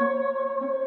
Música